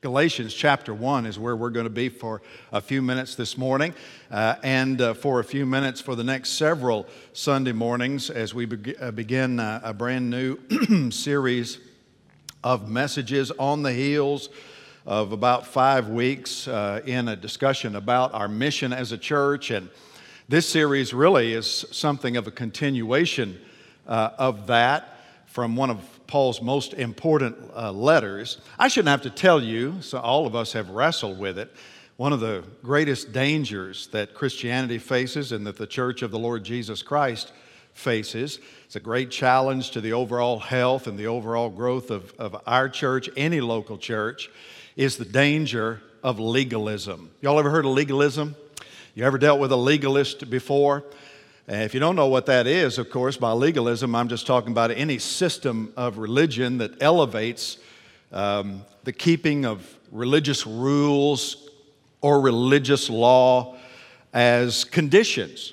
Galatians chapter 1 is where we're going to be for a few minutes this morning uh, and uh, for a few minutes for the next several Sunday mornings as we be- uh, begin uh, a brand new series of messages on the heels of about five weeks uh, in a discussion about our mission as a church. And this series really is something of a continuation uh, of that from one of Paul's most important uh, letters. I shouldn't have to tell you, so all of us have wrestled with it. One of the greatest dangers that Christianity faces and that the church of the Lord Jesus Christ faces. It's a great challenge to the overall health and the overall growth of, of our church, any local church, is the danger of legalism. Y'all ever heard of legalism? You ever dealt with a legalist before? And if you don't know what that is, of course, by legalism, I'm just talking about any system of religion that elevates um, the keeping of religious rules or religious law as conditions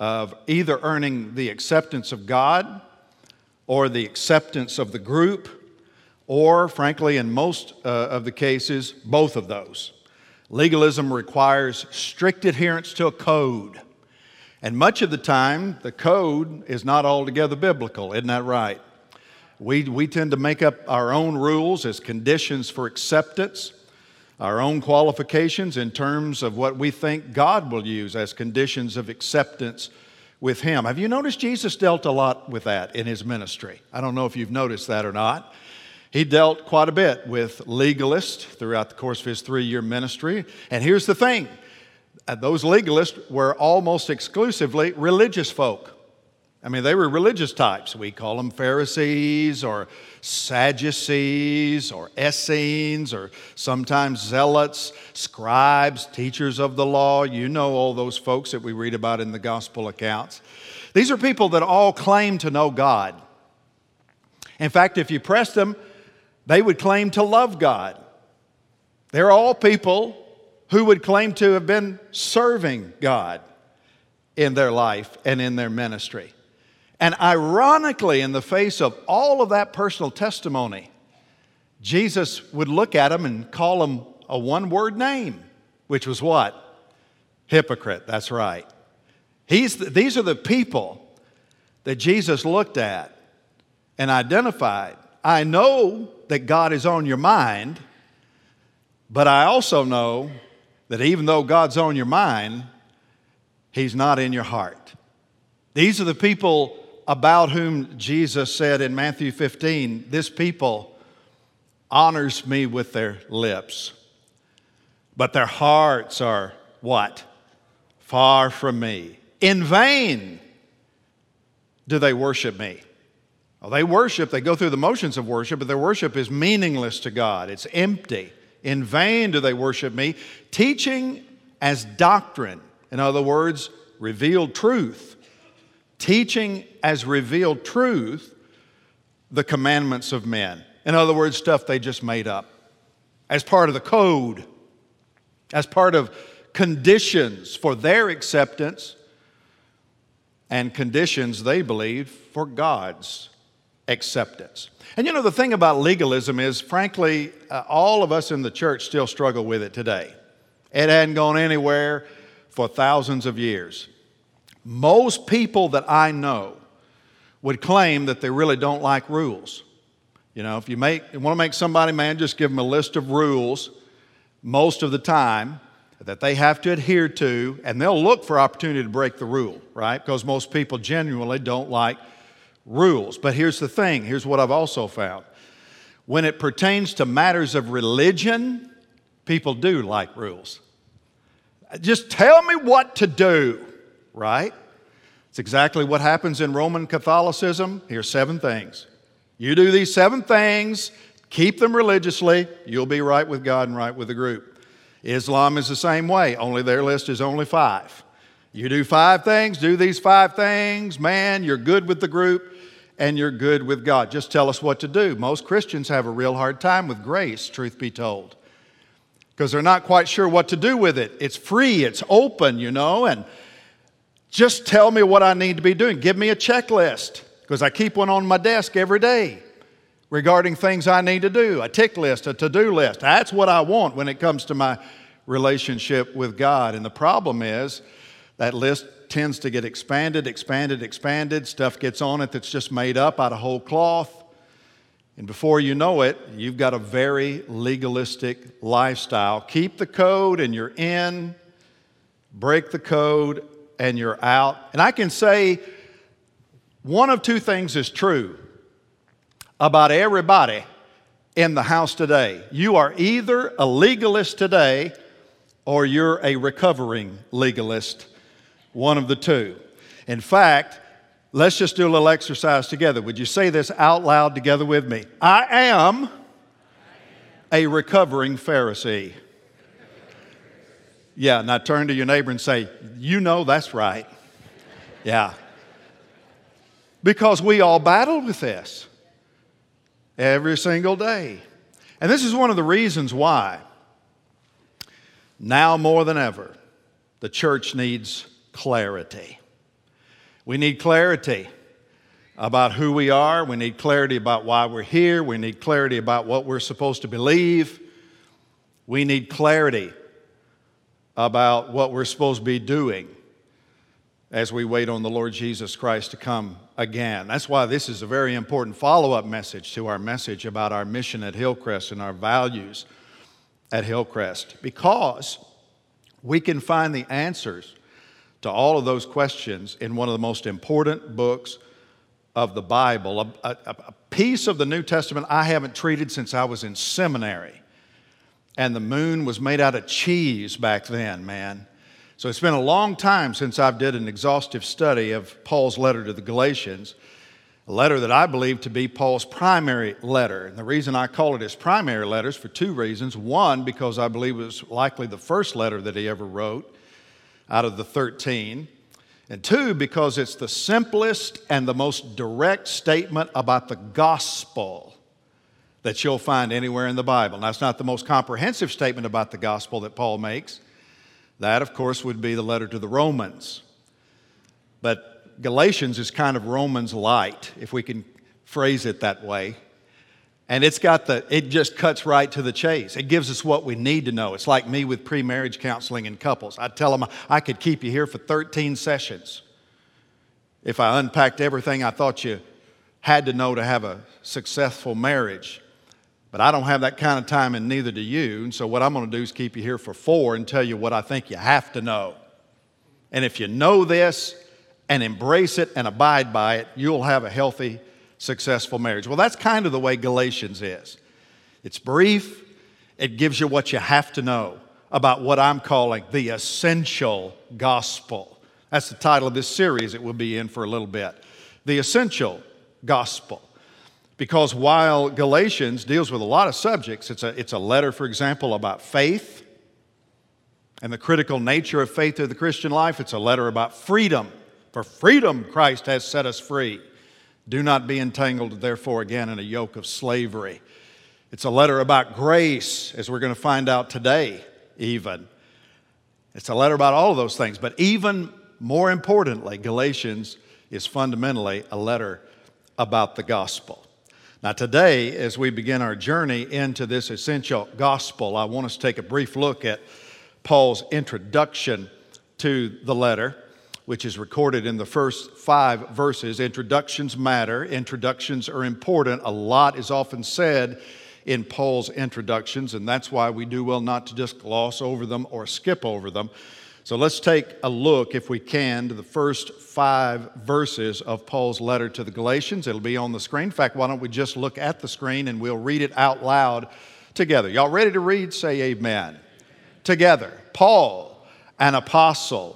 of either earning the acceptance of God or the acceptance of the group, or, frankly, in most uh, of the cases, both of those. Legalism requires strict adherence to a code. And much of the time, the code is not altogether biblical, isn't that right? We, we tend to make up our own rules as conditions for acceptance, our own qualifications in terms of what we think God will use as conditions of acceptance with Him. Have you noticed Jesus dealt a lot with that in His ministry? I don't know if you've noticed that or not. He dealt quite a bit with legalists throughout the course of his three year ministry. And here's the thing uh, those legalists were almost exclusively religious folk. I mean, they were religious types. We call them Pharisees or Sadducees or Essenes or sometimes zealots, scribes, teachers of the law. You know all those folks that we read about in the gospel accounts. These are people that all claim to know God. In fact, if you pressed them, they would claim to love God. They're all people who would claim to have been serving God in their life and in their ministry. And ironically, in the face of all of that personal testimony, Jesus would look at them and call them a one word name, which was what? Hypocrite, that's right. He's, these are the people that Jesus looked at and identified. I know that God is on your mind, but I also know that even though God's on your mind, He's not in your heart. These are the people about whom Jesus said in Matthew 15, This people honors me with their lips, but their hearts are what? Far from me. In vain do they worship me. Well, they worship, they go through the motions of worship, but their worship is meaningless to God. It's empty. In vain do they worship me, teaching as doctrine. In other words, revealed truth. Teaching as revealed truth the commandments of men. In other words, stuff they just made up as part of the code, as part of conditions for their acceptance and conditions they believe for God's acceptance. And you know, the thing about legalism is, frankly, uh, all of us in the church still struggle with it today. It hadn't gone anywhere for thousands of years. Most people that I know would claim that they really don't like rules. You know, if you, make, you want to make somebody mad, just give them a list of rules most of the time that they have to adhere to, and they'll look for opportunity to break the rule, right? Because most people genuinely don't like rules. But here's the thing here's what I've also found. When it pertains to matters of religion, people do like rules. Just tell me what to do, right? It's exactly what happens in Roman Catholicism. Here's seven things. You do these seven things, keep them religiously, you'll be right with God and right with the group. Islam is the same way, only their list is only five. You do five things, do these five things, man, you're good with the group and you're good with God. Just tell us what to do. Most Christians have a real hard time with grace, truth be told, because they're not quite sure what to do with it. It's free, it's open, you know, and just tell me what I need to be doing. Give me a checklist, because I keep one on my desk every day. regarding things I need to do, a tick list, a to do list. That's what I want when it comes to my relationship with God. And the problem is that list tends to get expanded, expanded, expanded. Stuff gets on it that's just made up out of whole cloth. And before you know it, you've got a very legalistic lifestyle. Keep the code and you're in, break the code and you're out. And I can say one of two things is true about everybody in the house today. You are either a legalist today or you're a recovering legalist, one of the two. In fact, let's just do a little exercise together. Would you say this out loud together with me? I am a recovering Pharisee. Yeah, now turn to your neighbor and say, You know that's right. Yeah. Because we all battle with this every single day. And this is one of the reasons why, now more than ever, the church needs clarity. We need clarity about who we are. We need clarity about why we're here. We need clarity about what we're supposed to believe. We need clarity about what we're supposed to be doing as we wait on the Lord Jesus Christ to come again. That's why this is a very important follow up message to our message about our mission at Hillcrest and our values at Hillcrest, because we can find the answers to all of those questions in one of the most important books of the Bible, a, a, a piece of the New Testament I haven't treated since I was in seminary. And the moon was made out of cheese back then, man. So it's been a long time since I've did an exhaustive study of Paul's letter to the Galatians, a letter that I believe to be Paul's primary letter. And the reason I call it his primary letter is for two reasons. One, because I believe it was likely the first letter that he ever wrote out of the 13. And two, because it's the simplest and the most direct statement about the gospel that you'll find anywhere in the Bible. Now, it's not the most comprehensive statement about the gospel that Paul makes, that, of course, would be the letter to the Romans. But Galatians is kind of Romans light, if we can phrase it that way. And it's got the, it just cuts right to the chase. It gives us what we need to know. It's like me with pre marriage counseling in couples. I tell them I could keep you here for 13 sessions if I unpacked everything I thought you had to know to have a successful marriage. But I don't have that kind of time, and neither do you. And so, what I'm going to do is keep you here for four and tell you what I think you have to know. And if you know this and embrace it and abide by it, you'll have a healthy, successful marriage. Well, that's kind of the way Galatians is. It's brief, it gives you what you have to know about what I'm calling the essential gospel. That's the title of this series it will be in for a little bit. The essential gospel. Because while Galatians deals with a lot of subjects, it's a, it's a letter, for example, about faith and the critical nature of faith to the Christian life. It's a letter about freedom. For freedom, Christ has set us free. Do not be entangled, therefore, again in a yoke of slavery. It's a letter about grace, as we're going to find out today, even. It's a letter about all of those things. But even more importantly, Galatians is fundamentally a letter about the gospel. Now, today, as we begin our journey into this essential gospel, I want us to take a brief look at Paul's introduction to the letter, which is recorded in the first five verses. Introductions matter, introductions are important. A lot is often said in Paul's introductions, and that's why we do well not to just gloss over them or skip over them. So let's take a look, if we can, to the first five verses of Paul's letter to the Galatians. It'll be on the screen. In fact, why don't we just look at the screen and we'll read it out loud together. Y'all ready to read? Say amen. Together. Paul, an apostle,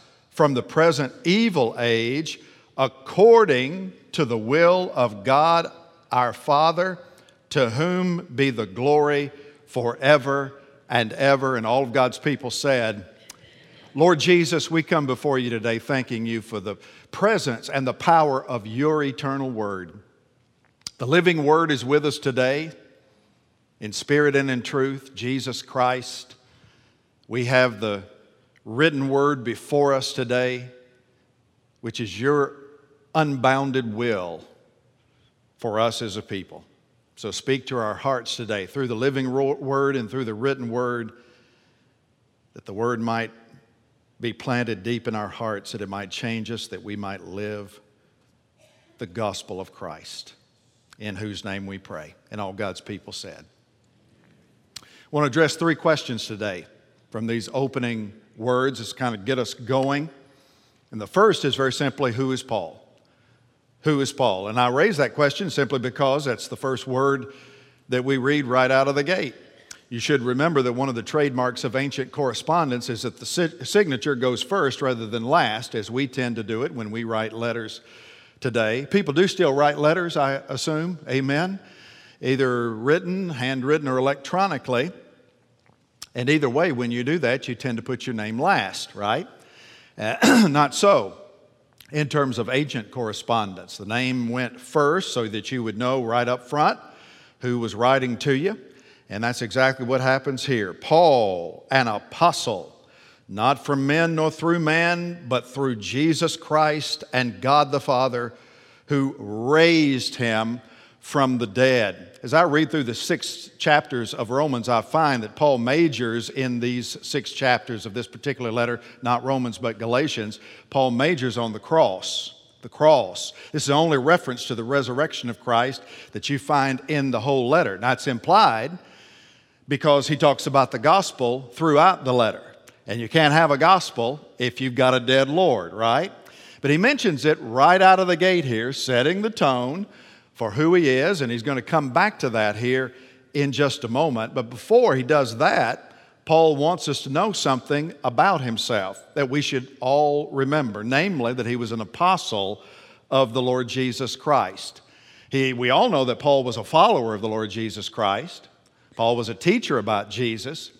from the present evil age according to the will of God our Father, to whom be the glory forever and ever. And all of God's people said, Lord Jesus, we come before you today thanking you for the presence and the power of your eternal word. The living word is with us today in spirit and in truth, Jesus Christ. We have the written word before us today, which is your unbounded will for us as a people. So speak to our hearts today through the living word and through the written word, that the word might be planted deep in our hearts, that it might change us, that we might live the gospel of Christ, in whose name we pray. And all God's people said. I want to address three questions today from these opening words. is kind of get us going. And the first is very simply who is Paul? Who is Paul? And I raise that question simply because that's the first word that we read right out of the gate. You should remember that one of the trademarks of ancient correspondence is that the signature goes first rather than last, as we tend to do it when we write letters today. People do still write letters, I assume. Amen. Either written, handwritten, or electronically. And either way, when you do that, you tend to put your name last, right? Uh, not so in terms of agent correspondence. The name went first so that you would know right up front who was writing to you. And that's exactly what happens here. Paul, an apostle, not from men nor through man, but through Jesus Christ and God the Father, who raised him from the dead. As I read through the six chapters of Romans, I find that Paul majors in these six chapters of this particular letter, not Romans, but Galatians. Paul majors on the cross the cross. This is the only reference to the resurrection of Christ that you find in the whole letter. Now, it's implied because he talks about the gospel throughout the letter. And you can't have a gospel if you've got a dead Lord, right? But he mentions it right out of the gate here, setting the tone for who he is, and he's going to come back to that here in just a moment. But before he does that, Paul wants us to know something about himself that we should all remember, namely that he was an apostle of the Lord Jesus Christ. He, we all know that Paul was a follower of the Lord Jesus Christ. Paul was a teacher about Jesus.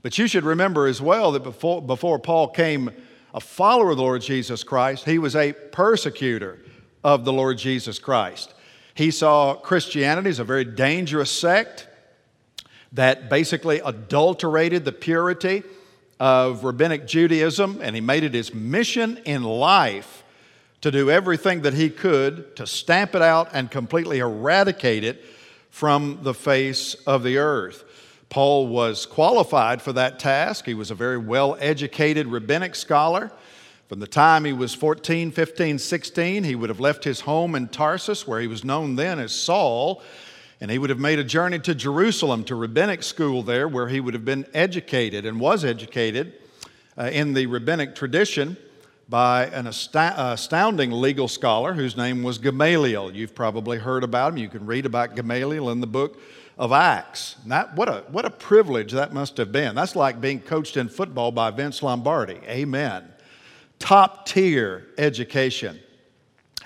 But you should remember as well that before, before Paul came a follower of the Lord Jesus Christ, he was a persecutor of the Lord Jesus Christ. He saw Christianity as a very dangerous sect that basically adulterated the purity of rabbinic Judaism, and he made it his mission in life to do everything that he could to stamp it out and completely eradicate it from the face of the earth. Paul was qualified for that task. He was a very well educated rabbinic scholar. From the time he was 14, 15, 16, he would have left his home in Tarsus, where he was known then as Saul, and he would have made a journey to Jerusalem to rabbinic school there, where he would have been educated and was educated uh, in the rabbinic tradition by an astounding legal scholar whose name was Gamaliel. You've probably heard about him. You can read about Gamaliel in the book of Acts. That, what, a, what a privilege that must have been. That's like being coached in football by Vince Lombardi. Amen. Top tier education.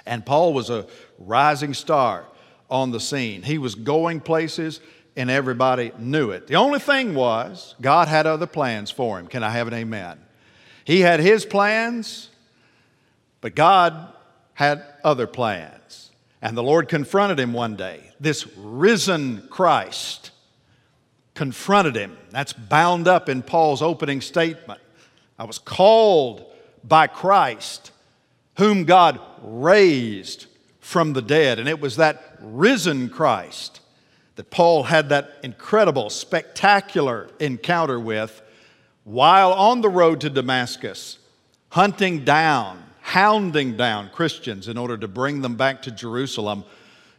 And Paul was a rising star on the scene. He was going places and everybody knew it. The only thing was, God had other plans for him. Can I have an amen? He had his plans, but God had other plans. And the Lord confronted him one day. This risen Christ confronted him. That's bound up in Paul's opening statement. I was called by Christ, whom God raised from the dead. And it was that risen Christ that Paul had that incredible, spectacular encounter with while on the road to Damascus, hunting down hounding down Christians in order to bring them back to Jerusalem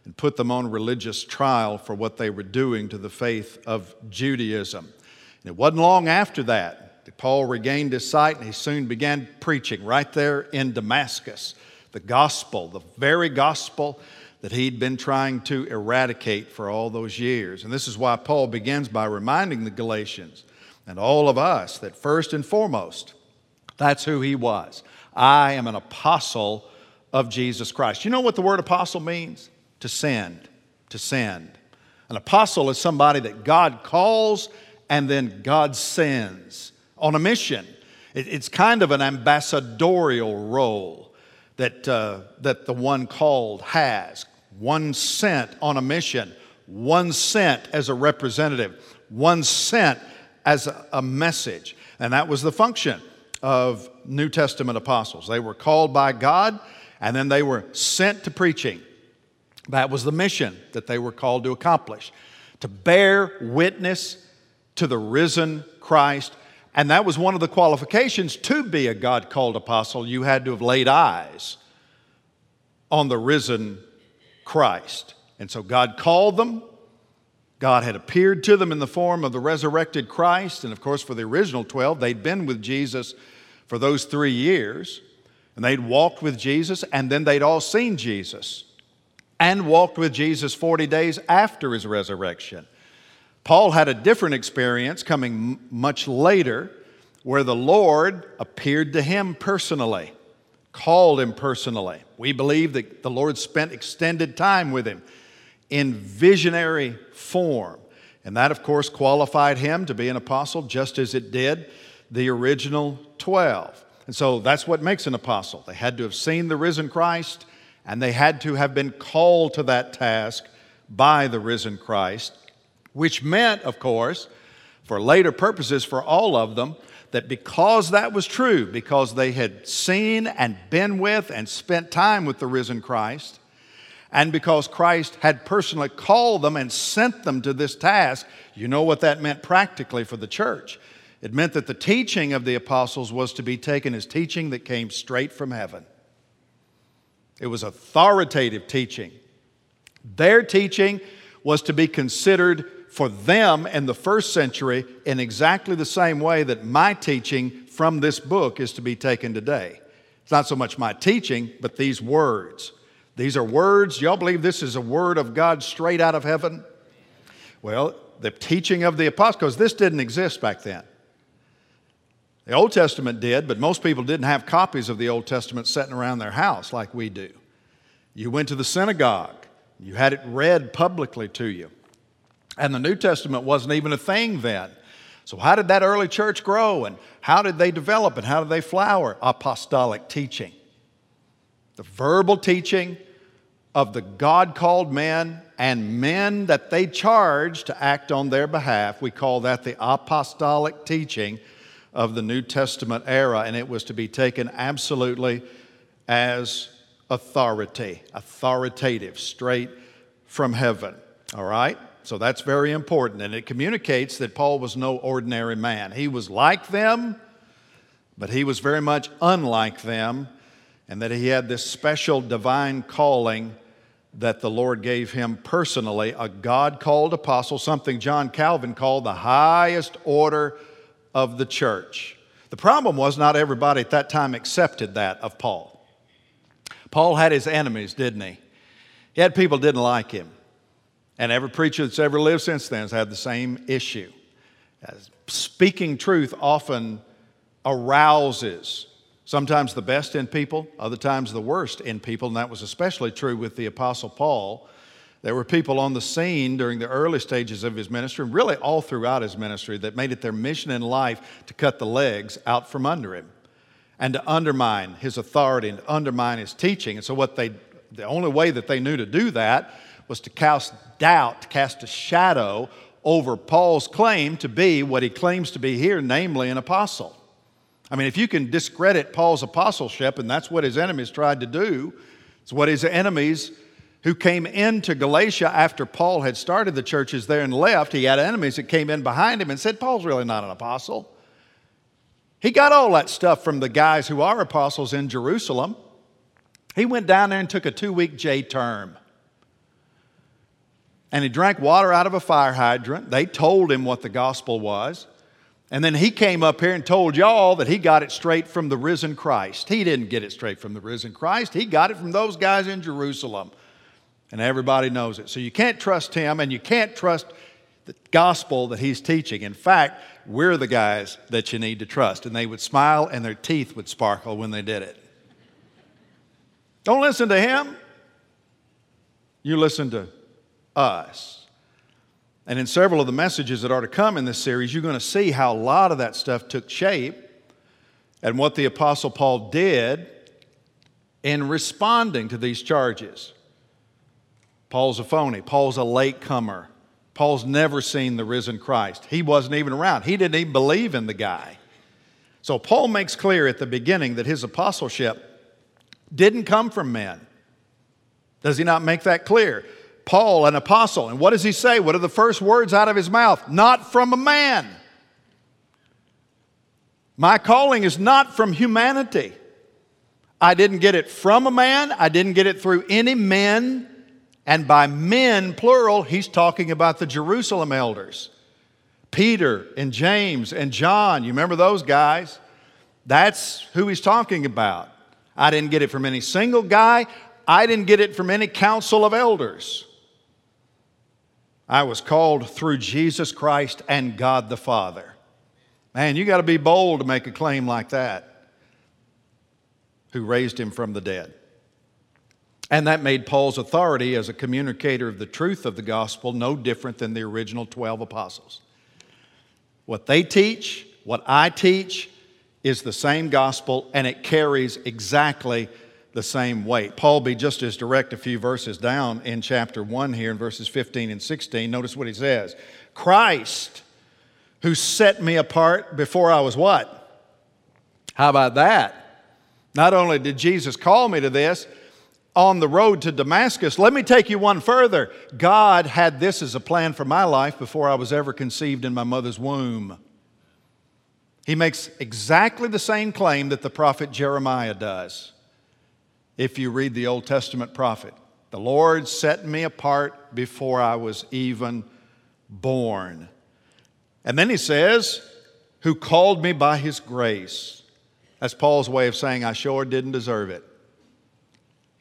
and put them on religious trial for what they were doing to the faith of Judaism. And it wasn't long after that that Paul regained his sight and he soon began preaching right there in Damascus the gospel, the very gospel that he'd been trying to eradicate for all those years. And this is why Paul begins by reminding the Galatians and all of us that first and foremost, that's who he was. I am an apostle of Jesus Christ. You know what the word apostle means? To send, to send. An apostle is somebody that God calls and then God sends on a mission. It's kind of an ambassadorial role that, uh, that the one called has. One sent on a mission, one sent as a representative, one sent as a, a message. And that was the function of New Testament apostles. They were called by God and then they were sent to preaching. That was the mission that they were called to accomplish to bear witness to the risen Christ. And that was one of the qualifications to be a God called apostle. You had to have laid eyes on the risen Christ. And so God called them. God had appeared to them in the form of the resurrected Christ. And of course, for the original 12, they'd been with Jesus for those three years. And they'd walked with Jesus, and then they'd all seen Jesus and walked with Jesus 40 days after his resurrection. Paul had a different experience coming much later where the Lord appeared to him personally, called him personally. We believe that the Lord spent extended time with him in visionary form. And that, of course, qualified him to be an apostle just as it did the original 12. And so that's what makes an apostle. They had to have seen the risen Christ and they had to have been called to that task by the risen Christ, which meant, of course, for later purposes for all of them, that because that was true, because they had seen and been with and spent time with the risen Christ, and because Christ had personally called them and sent them to this task, you know what that meant practically for the church. It meant that the teaching of the apostles was to be taken as teaching that came straight from heaven. It was authoritative teaching. Their teaching was to be considered for them in the first century in exactly the same way that my teaching from this book is to be taken today. It's not so much my teaching, but these words. These are words. Y'all believe this is a word of God straight out of heaven? Well, the teaching of the apostles, this didn't exist back then. The Old Testament did, but most people didn't have copies of the Old Testament sitting around their house like we do. You went to the synagogue, you had it read publicly to you. And the New Testament wasn't even a thing then. So, how did that early church grow and how did they develop and how did they flower? Apostolic teaching. The verbal teaching of the God called men and men that they charged to act on their behalf. We call that the apostolic teaching of the New Testament era, and it was to be taken absolutely as authority, authoritative, straight from heaven. All right? So that's very important. And it communicates that Paul was no ordinary man. He was like them, but he was very much unlike them, and that he had this special divine calling that the Lord gave him personally, a God called apostle, something John Calvin called the highest order of the church. The problem was not everybody at that time accepted that of Paul. Paul had his enemies, didn't he? He had people didn't like him. And every preacher that's ever lived since then has had the same issue. Speaking truth often arouses sometimes the best in people, other times the worst in people, and that was especially true with the Apostle Paul. There were people on the scene during the early stages of his ministry, and really all throughout his ministry, that made it their mission in life to cut the legs out from under him and to undermine his authority and to undermine his teaching. And so, what they, the only way that they knew to do that was to cast doubt, cast a shadow over Paul's claim to be what he claims to be here, namely an apostle. I mean, if you can discredit Paul's apostleship, and that's what his enemies tried to do, it's what his enemies who came into Galatia after Paul had started the churches there and left. He had enemies that came in behind him and said, Paul's really not an apostle. He got all that stuff from the guys who are apostles in Jerusalem. He went down there and took a two week J term. And he drank water out of a fire hydrant. They told him what the gospel was. And then he came up here and told y'all that he got it straight from the risen Christ. He didn't get it straight from the risen Christ, he got it from those guys in Jerusalem and everybody knows it. So you can't trust him and you can't trust the gospel that he's teaching. In fact, we're the guys that you need to trust. And they would smile and their teeth would sparkle when they did it. Don't listen to him. You listen to us. And in several of the messages that are to come in this series, you're going to see how a lot of that stuff took shape and what the Apostle Paul did in responding to these charges. Paul's a phony. Paul's a latecomer. Paul's never seen the risen Christ. He wasn't even around. He didn't even believe in the guy. So Paul makes clear at the beginning that his apostleship didn't come from men. Does he not make that clear? Paul, an apostle. And what does he say? What are the first words out of his mouth? Not from a man. My calling is not from humanity. I didn't get it from a man, I didn't get it through any men. And by men, plural, he's talking about the Jerusalem elders Peter and James and John. You remember those guys? That's who he's talking about. I didn't get it from any single guy, I didn't get it from any council of elders. I was called through Jesus Christ and God the Father. Man, you got to be bold to make a claim like that. Who raised him from the dead. And that made Paul's authority as a communicator of the truth of the gospel no different than the original 12 apostles. What they teach, what I teach, is the same gospel and it carries exactly the same weight. Paul be just as direct a few verses down in chapter 1 here in verses 15 and 16. Notice what he says Christ, who set me apart before I was what? How about that? Not only did Jesus call me to this, on the road to Damascus, let me take you one further. God had this as a plan for my life before I was ever conceived in my mother's womb. He makes exactly the same claim that the prophet Jeremiah does if you read the Old Testament prophet. The Lord set me apart before I was even born. And then he says, Who called me by his grace. That's Paul's way of saying, I sure didn't deserve it.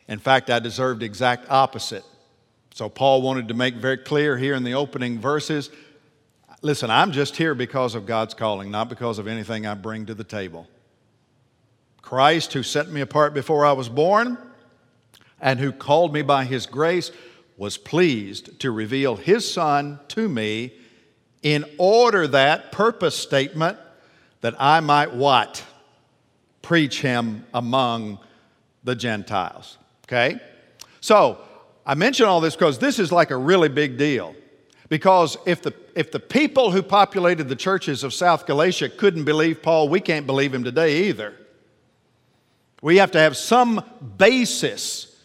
In fact, I deserved exact opposite. So Paul wanted to make very clear here in the opening verses listen, I'm just here because of God's calling, not because of anything I bring to the table. Christ, who set me apart before I was born and who called me by his grace, was pleased to reveal his Son to me in order that purpose statement that I might what? Preach him among the Gentiles. Okay? So, I mention all this because this is like a really big deal. Because if the, if the people who populated the churches of South Galatia couldn't believe Paul, we can't believe him today either. We have to have some basis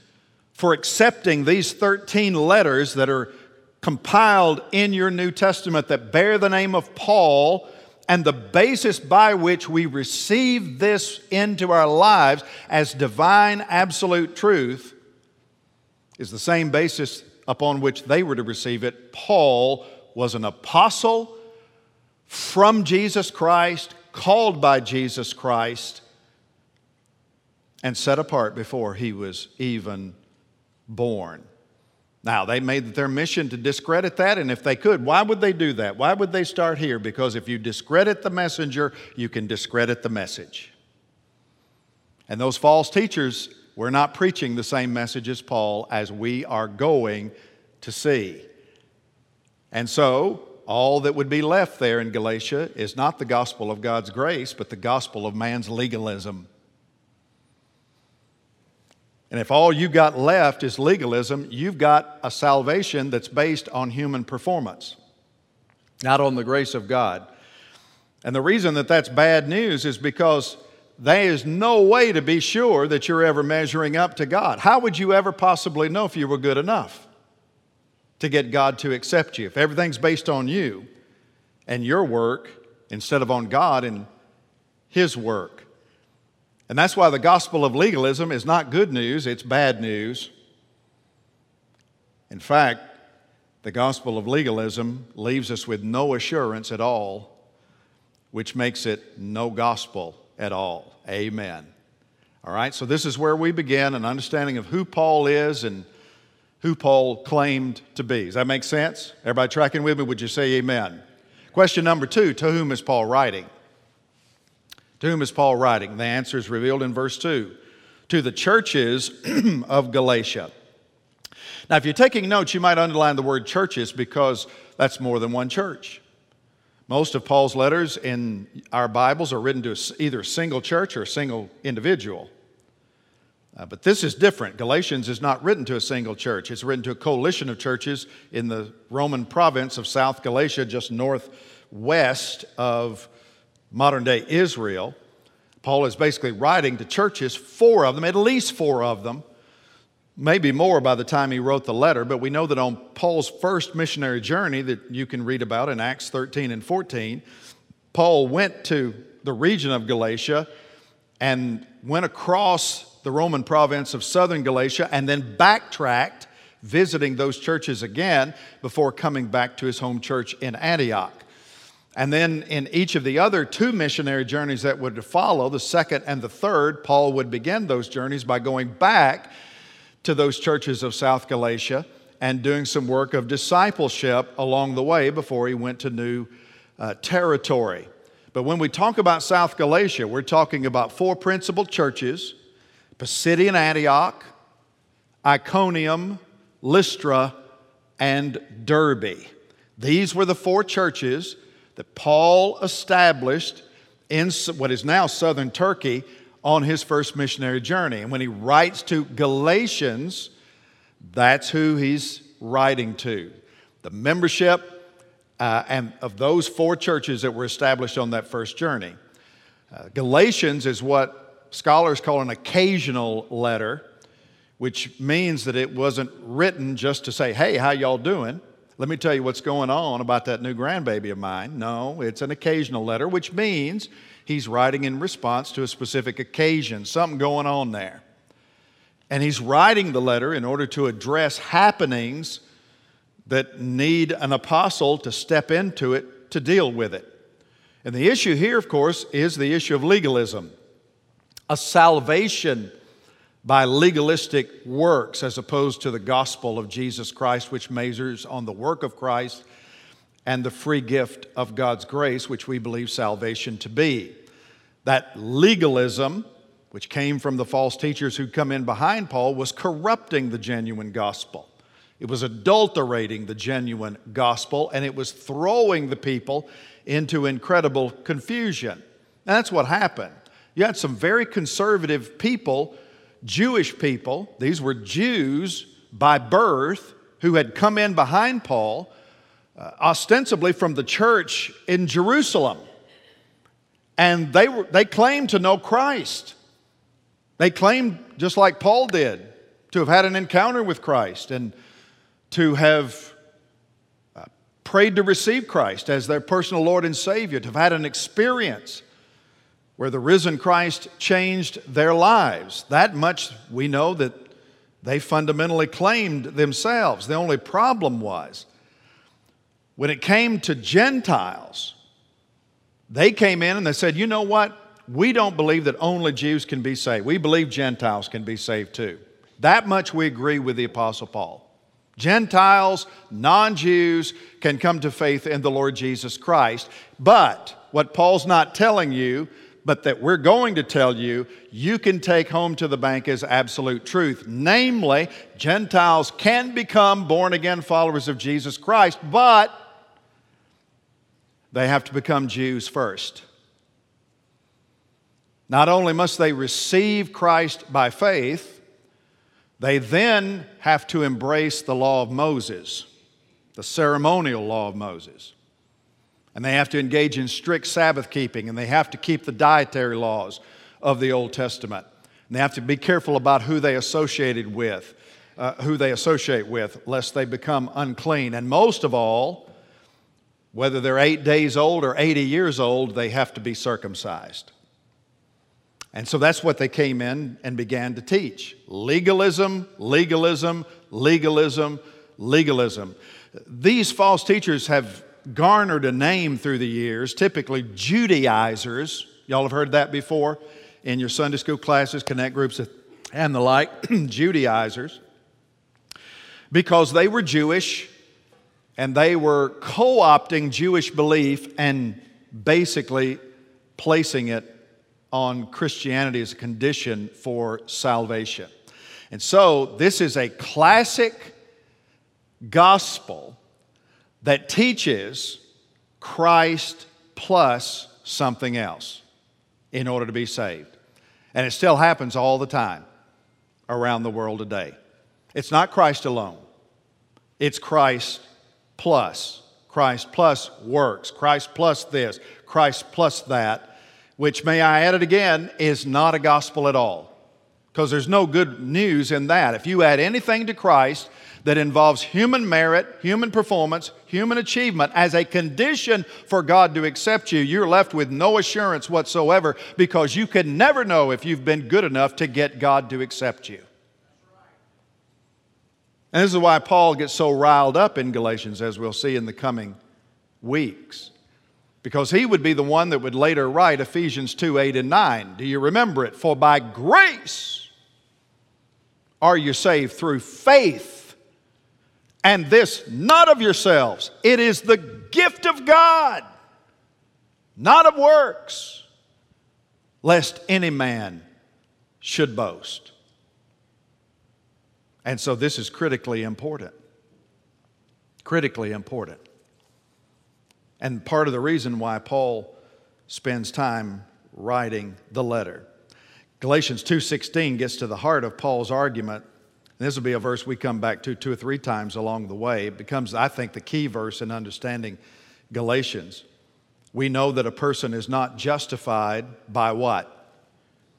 for accepting these 13 letters that are compiled in your New Testament that bear the name of Paul and the basis by which we receive this into our lives as divine absolute truth is the same basis upon which they were to receive it. Paul was an apostle from Jesus Christ, called by Jesus Christ and set apart before he was even born. Now, they made their mission to discredit that, and if they could, why would they do that? Why would they start here? Because if you discredit the messenger, you can discredit the message. And those false teachers were not preaching the same message as Paul, as we are going to see. And so, all that would be left there in Galatia is not the gospel of God's grace, but the gospel of man's legalism. And if all you've got left is legalism, you've got a salvation that's based on human performance, not on the grace of God. And the reason that that's bad news is because there is no way to be sure that you're ever measuring up to God. How would you ever possibly know if you were good enough to get God to accept you? If everything's based on you and your work instead of on God and His work. And that's why the gospel of legalism is not good news, it's bad news. In fact, the gospel of legalism leaves us with no assurance at all, which makes it no gospel at all. Amen. All right, so this is where we begin an understanding of who Paul is and who Paul claimed to be. Does that make sense? Everybody tracking with me? Would you say amen? Question number two To whom is Paul writing? To whom is Paul writing? The answer is revealed in verse 2 to the churches of Galatia. Now, if you're taking notes, you might underline the word churches because that's more than one church. Most of Paul's letters in our Bibles are written to either a single church or a single individual. Uh, but this is different. Galatians is not written to a single church, it's written to a coalition of churches in the Roman province of South Galatia, just northwest of modern day Israel. Paul is basically writing to churches, four of them, at least four of them, maybe more by the time he wrote the letter, but we know that on Paul's first missionary journey that you can read about in Acts 13 and 14, Paul went to the region of Galatia and went across the Roman province of southern Galatia and then backtracked, visiting those churches again before coming back to his home church in Antioch. And then in each of the other two missionary journeys that would follow, the second and the third, Paul would begin those journeys by going back to those churches of South Galatia and doing some work of discipleship along the way before he went to new uh, territory. But when we talk about South Galatia, we're talking about four principal churches Pisidian Antioch, Iconium, Lystra, and Derbe. These were the four churches that Paul established in what is now southern Turkey on his first missionary journey. And when he writes to Galatians, that's who he's writing to. The membership uh, and of those four churches that were established on that first journey. Uh, Galatians is what scholars call an occasional letter, which means that it wasn't written just to say, "Hey, how y'all doing?" Let me tell you what's going on about that new grandbaby of mine. No, it's an occasional letter, which means he's writing in response to a specific occasion, something going on there. And he's writing the letter in order to address happenings that need an apostle to step into it to deal with it. And the issue here, of course, is the issue of legalism a salvation by legalistic works as opposed to the gospel of Jesus Christ, which measures on the work of Christ and the free gift of God's grace, which we believe salvation to be. That legalism, which came from the false teachers who'd come in behind Paul, was corrupting the genuine gospel. It was adulterating the genuine gospel, and it was throwing the people into incredible confusion. And that's what happened. You had some very conservative people, Jewish people, these were Jews by birth, who had come in behind Paul uh, ostensibly from the church in Jerusalem. And they, were, they claimed to know Christ. They claimed, just like Paul did, to have had an encounter with Christ and to have uh, prayed to receive Christ as their personal Lord and Savior, to have had an experience where the risen Christ changed their lives. That much we know that they fundamentally claimed themselves. The only problem was when it came to Gentiles, they came in and they said, you know what? We don't believe that only Jews can be saved. We believe Gentiles can be saved too. That much we agree with the Apostle Paul. Gentiles, non Jews can come to faith in the Lord Jesus Christ. But what Paul's not telling you, but that we're going to tell you, you can take home to the bank as absolute truth. Namely, Gentiles can become born again followers of Jesus Christ, but they have to become Jews first. Not only must they receive Christ by faith, they then have to embrace the law of Moses, the ceremonial law of Moses. And they have to engage in strict Sabbath keeping, and they have to keep the dietary laws of the Old Testament. And they have to be careful about who they associated with, uh, who they associate with, lest they become unclean. And most of all, whether they're eight days old or 80 years old, they have to be circumcised. And so that's what they came in and began to teach legalism, legalism, legalism, legalism. These false teachers have garnered a name through the years, typically Judaizers. Y'all have heard that before in your Sunday school classes, connect groups, and the like. Judaizers. Because they were Jewish and they were co opting Jewish belief and basically placing it on Christianity as a condition for salvation. And so, this is a classic gospel that teaches Christ plus something else in order to be saved. And it still happens all the time around the world today. It's not Christ alone, it's Christ plus. Christ plus works, Christ plus this, Christ plus that, which, may I add it again, is not a gospel at all. Because there's no good news in that. If you add anything to Christ that involves human merit, human performance, human achievement as a condition for God to accept you, you're left with no assurance whatsoever because you can never know if you've been good enough to get God to accept you. And this is why Paul gets so riled up in Galatians, as we'll see in the coming weeks. Because he would be the one that would later write Ephesians 2 8 and 9. Do you remember it? For by grace are you saved through faith. And this not of yourselves, it is the gift of God, not of works, lest any man should boast. And so this is critically important. Critically important. And part of the reason why Paul spends time writing the letter. Galatians 2:16 gets to the heart of Paul's argument. This will be a verse we come back to two or three times along the way. It becomes, I think, the key verse in understanding Galatians. We know that a person is not justified by what?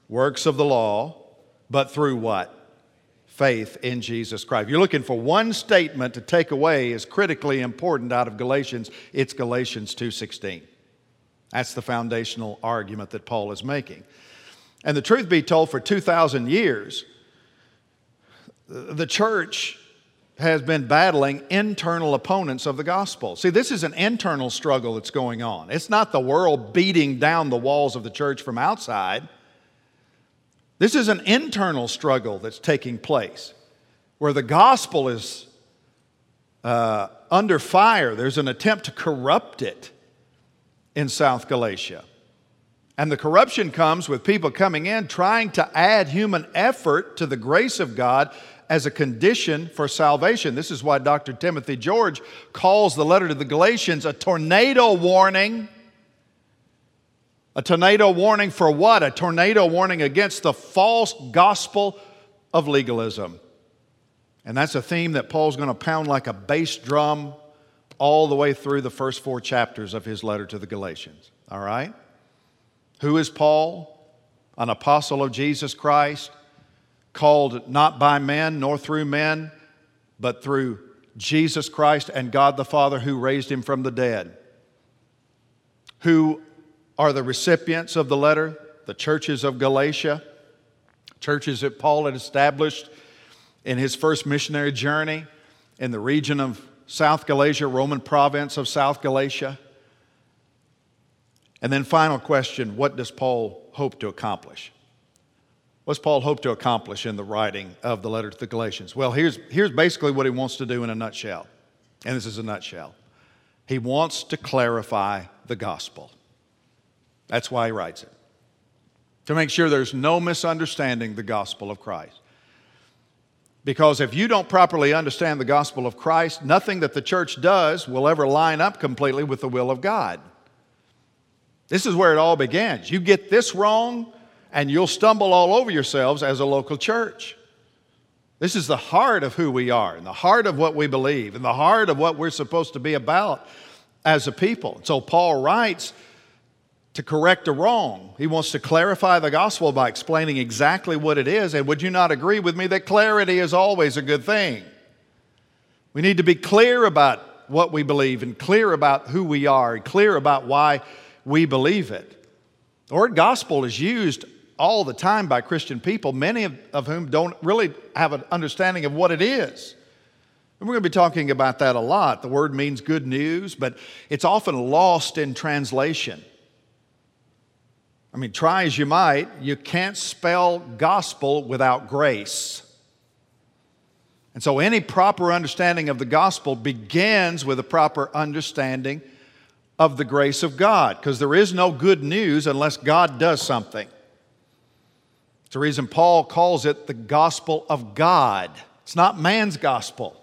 Works of the law, but through what? faith in Jesus Christ. You're looking for one statement to take away is critically important out of Galatians, it's Galatians 2:16. That's the foundational argument that Paul is making. And the truth be told, for 2,000 years, the church has been battling internal opponents of the gospel. See, this is an internal struggle that's going on. It's not the world beating down the walls of the church from outside. This is an internal struggle that's taking place where the gospel is uh, under fire. There's an attempt to corrupt it in South Galatia. And the corruption comes with people coming in trying to add human effort to the grace of God as a condition for salvation. This is why Dr. Timothy George calls the letter to the Galatians a tornado warning a tornado warning for what? A tornado warning against the false gospel of legalism. And that's a theme that Paul's going to pound like a bass drum all the way through the first four chapters of his letter to the Galatians. All right? Who is Paul? An apostle of Jesus Christ, called not by men nor through men, but through Jesus Christ and God the Father who raised him from the dead. Who are the recipients of the letter, the churches of Galatia, churches that Paul had established in his first missionary journey in the region of South Galatia, Roman province of South Galatia. And then, final question what does Paul hope to accomplish? What's Paul hope to accomplish in the writing of the letter to the Galatians? Well, here's, here's basically what he wants to do in a nutshell. And this is a nutshell. He wants to clarify the gospel. That's why he writes it. To make sure there's no misunderstanding the gospel of Christ. Because if you don't properly understand the gospel of Christ, nothing that the church does will ever line up completely with the will of God. This is where it all begins. You get this wrong, and you'll stumble all over yourselves as a local church. This is the heart of who we are, and the heart of what we believe, and the heart of what we're supposed to be about as a people. So Paul writes to correct a wrong. He wants to clarify the gospel by explaining exactly what it is. And would you not agree with me that clarity is always a good thing? We need to be clear about what we believe and clear about who we are and clear about why we believe it. The word gospel is used all the time by Christian people, many of, of whom don't really have an understanding of what it is. And we're going to be talking about that a lot. The word means good news, but it's often lost in translation. I mean, try as you might, you can't spell gospel without grace. And so, any proper understanding of the gospel begins with a proper understanding of the grace of God, because there is no good news unless God does something. It's the reason Paul calls it the gospel of God. It's not man's gospel.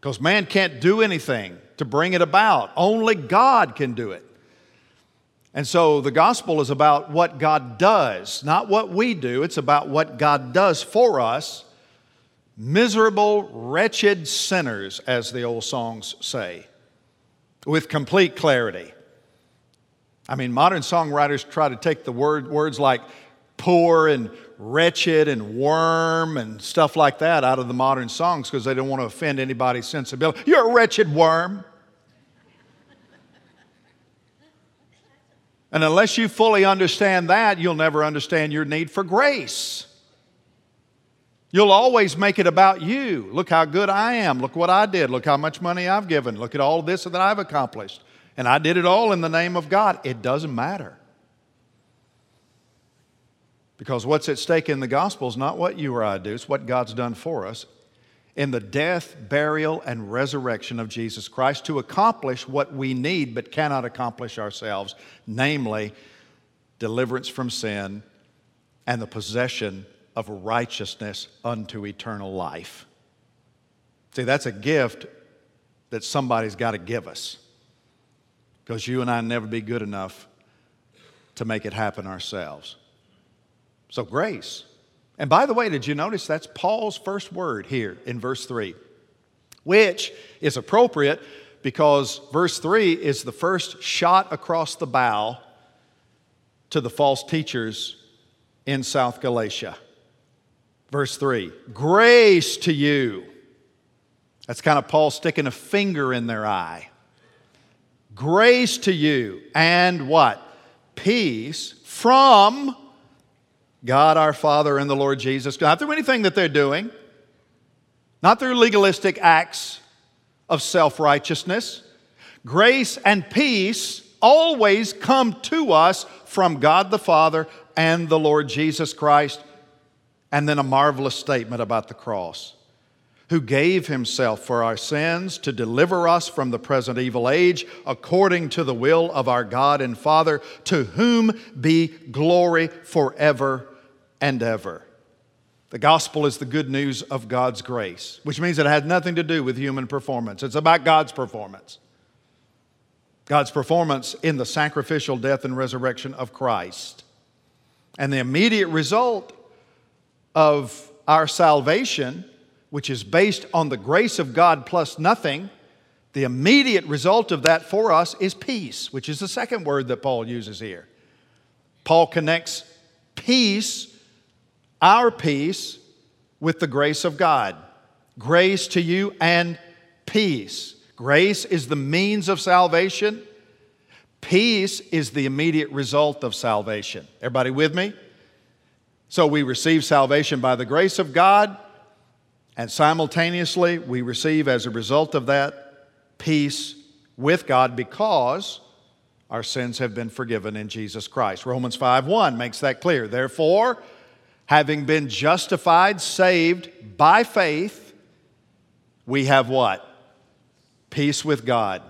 Because man can't do anything to bring it about, only God can do it. And so the gospel is about what God does, not what we do. It's about what God does for us. Miserable, wretched sinners, as the old songs say, with complete clarity. I mean, modern songwriters try to take the word, words like poor and wretched and worm and stuff like that out of the modern songs because they don't want to offend anybody's sensibility. You're a wretched worm. And unless you fully understand that, you'll never understand your need for grace. You'll always make it about you. Look how good I am. Look what I did. Look how much money I've given. Look at all this that I've accomplished. And I did it all in the name of God. It doesn't matter. Because what's at stake in the gospel is not what you or I do, it's what God's done for us in the death, burial, and resurrection of Jesus Christ to accomplish what we need but cannot accomplish ourselves, namely deliverance from sin and the possession of righteousness unto eternal life. See, that's a gift that somebody's got to give us because you and I never be good enough to make it happen ourselves. So, grace. And by the way, did you notice that's Paul's first word here in verse 3, which is appropriate because verse 3 is the first shot across the bow to the false teachers in South Galatia. Verse 3 Grace to you. That's kind of Paul sticking a finger in their eye. Grace to you and what? Peace from God our Father and the Lord Jesus, not through anything that they're doing, not through legalistic acts of self righteousness. Grace and peace always come to us from God the Father and the Lord Jesus Christ. And then a marvelous statement about the cross who gave himself for our sins to deliver us from the present evil age, according to the will of our God and Father, to whom be glory forever and ever. The gospel is the good news of God's grace, which means it has nothing to do with human performance. It's about God's performance. God's performance in the sacrificial death and resurrection of Christ. And the immediate result of our salvation, which is based on the grace of God plus nothing, the immediate result of that for us is peace, which is the second word that Paul uses here. Paul connects peace our peace with the grace of God. Grace to you and peace. Grace is the means of salvation. Peace is the immediate result of salvation. Everybody with me? So we receive salvation by the grace of God, and simultaneously we receive as a result of that peace with God because our sins have been forgiven in Jesus Christ. Romans 5 1 makes that clear. Therefore, having been justified, saved by faith, we have what? Peace with God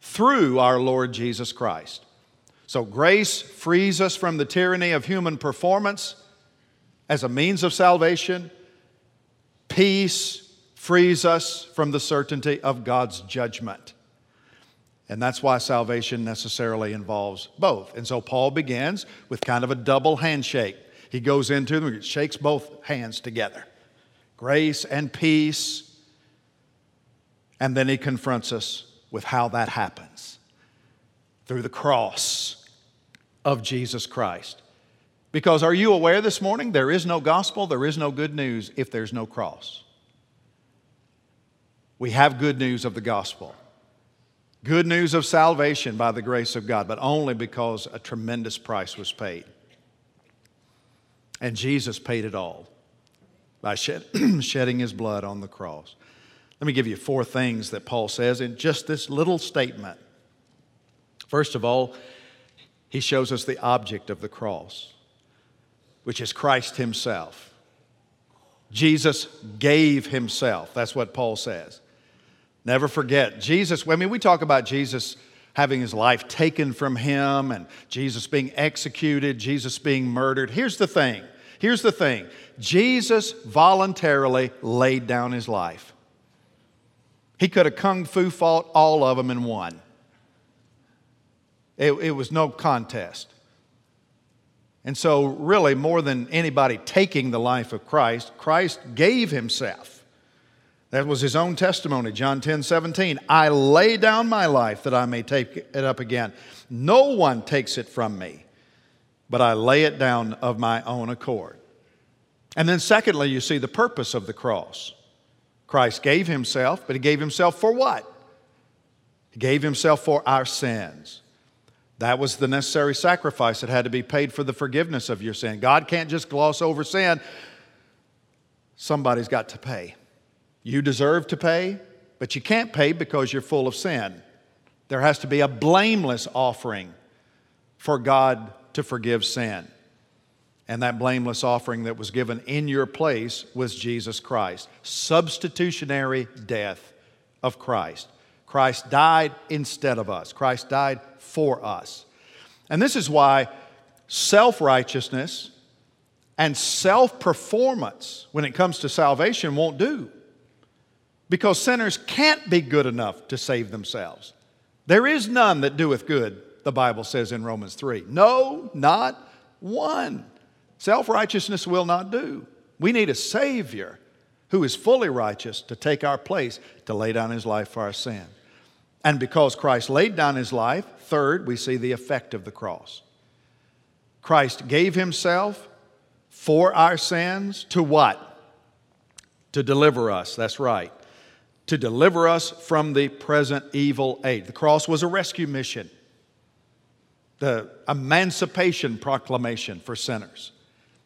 through our Lord Jesus Christ. So grace frees us from the tyranny of human performance as a means of salvation. Peace frees us from the certainty of God's judgment. And that's why salvation necessarily involves both. And so Paul begins with kind of a double handshake. He goes into them, and shakes both hands together. Grace and peace. And then he confronts us with how that happens through the cross of Jesus Christ. Because are you aware this morning there is no gospel, there is no good news if there's no cross? We have good news of the gospel. Good news of salvation by the grace of God, but only because a tremendous price was paid. And Jesus paid it all by shed, shedding his blood on the cross. Let me give you four things that Paul says in just this little statement. First of all, he shows us the object of the cross, which is Christ himself. Jesus gave himself. That's what Paul says. Never forget, Jesus, I mean, we talk about Jesus having his life taken from him and Jesus being executed, Jesus being murdered. Here's the thing Here's the thing Jesus voluntarily laid down his life. He could have kung fu fought all of them and won. It, it was no contest. And so, really, more than anybody taking the life of Christ, Christ gave himself. That was his own testimony, John 10 17. I lay down my life that I may take it up again. No one takes it from me, but I lay it down of my own accord. And then, secondly, you see the purpose of the cross. Christ gave himself, but he gave himself for what? He gave himself for our sins. That was the necessary sacrifice that had to be paid for the forgiveness of your sin. God can't just gloss over sin. Somebody's got to pay. You deserve to pay, but you can't pay because you're full of sin. There has to be a blameless offering for God to forgive sin. And that blameless offering that was given in your place was Jesus Christ. Substitutionary death of Christ. Christ died instead of us, Christ died for us. And this is why self righteousness and self performance when it comes to salvation won't do. Because sinners can't be good enough to save themselves. There is none that doeth good, the Bible says in Romans 3. No, not one. Self righteousness will not do. We need a Savior who is fully righteous to take our place, to lay down his life for our sin. And because Christ laid down his life, third, we see the effect of the cross. Christ gave himself for our sins to what? To deliver us, that's right. To deliver us from the present evil age. The cross was a rescue mission, the emancipation proclamation for sinners.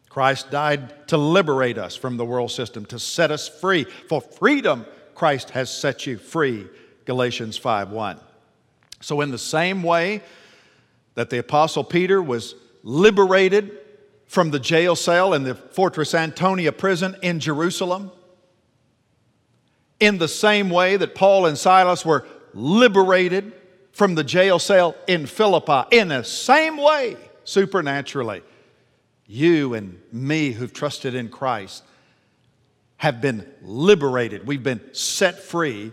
Christ died to liberate us from the world system, to set us free. For freedom, Christ has set you free Galatians 5:1. So in the same way that the apostle Peter was liberated from the jail cell in the Fortress Antonia prison in Jerusalem, in the same way that Paul and Silas were liberated from the jail cell in Philippi, in the same way, supernaturally, you and me who've trusted in Christ have been liberated. We've been set free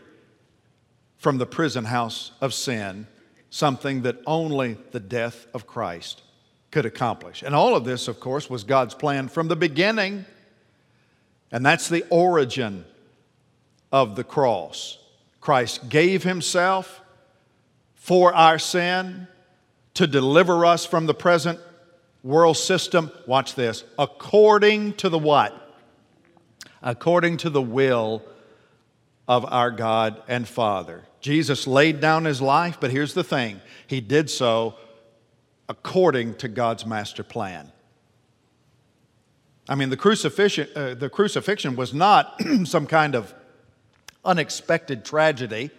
from the prison house of sin, something that only the death of Christ could accomplish. And all of this, of course, was God's plan from the beginning. And that's the origin of the cross. Christ gave himself for our sin to deliver us from the present world system. Watch this. According to the what? According to the will of our God and Father. Jesus laid down his life, but here's the thing he did so according to God's master plan. I mean, the crucifixion, uh, the crucifixion was not some kind of unexpected tragedy,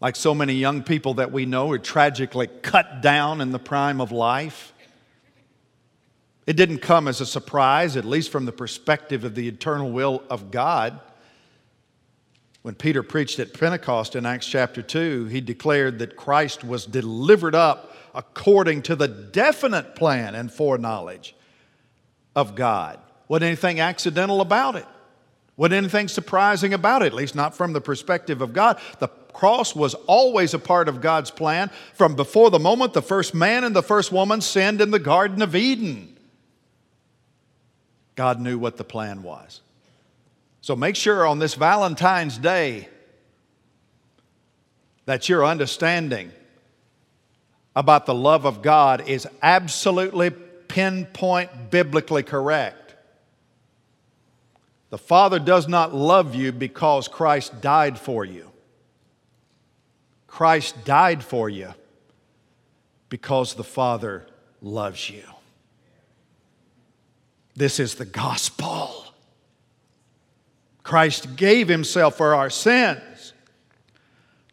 like so many young people that we know are tragically cut down in the prime of life. It didn't come as a surprise, at least from the perspective of the eternal will of God. When Peter preached at Pentecost in Acts chapter 2, he declared that Christ was delivered up according to the definite plan and foreknowledge of God. Wasn't anything accidental about it. Wasn't anything surprising about it, at least not from the perspective of God. The cross was always a part of God's plan from before the moment the first man and the first woman sinned in the Garden of Eden. God knew what the plan was. So make sure on this Valentine's Day that your understanding about the love of God is absolutely pinpoint biblically correct. The Father does not love you because Christ died for you. Christ died for you because the Father loves you. This is the gospel. Christ gave himself for our sins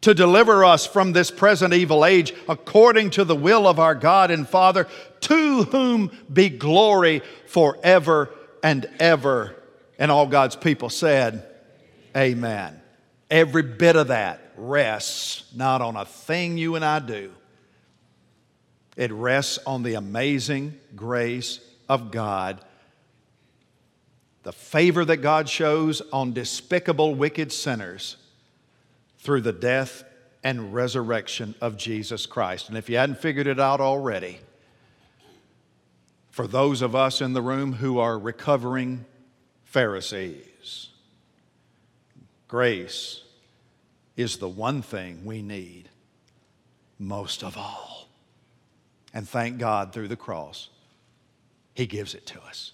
to deliver us from this present evil age according to the will of our God and Father, to whom be glory forever and ever. And all God's people said, Amen. Every bit of that rests not on a thing you and I do, it rests on the amazing grace of God the favor that God shows on despicable, wicked sinners through the death and resurrection of Jesus Christ. And if you hadn't figured it out already, for those of us in the room who are recovering Pharisees, grace is the one thing we need most of all. And thank God through the cross, He gives it to us.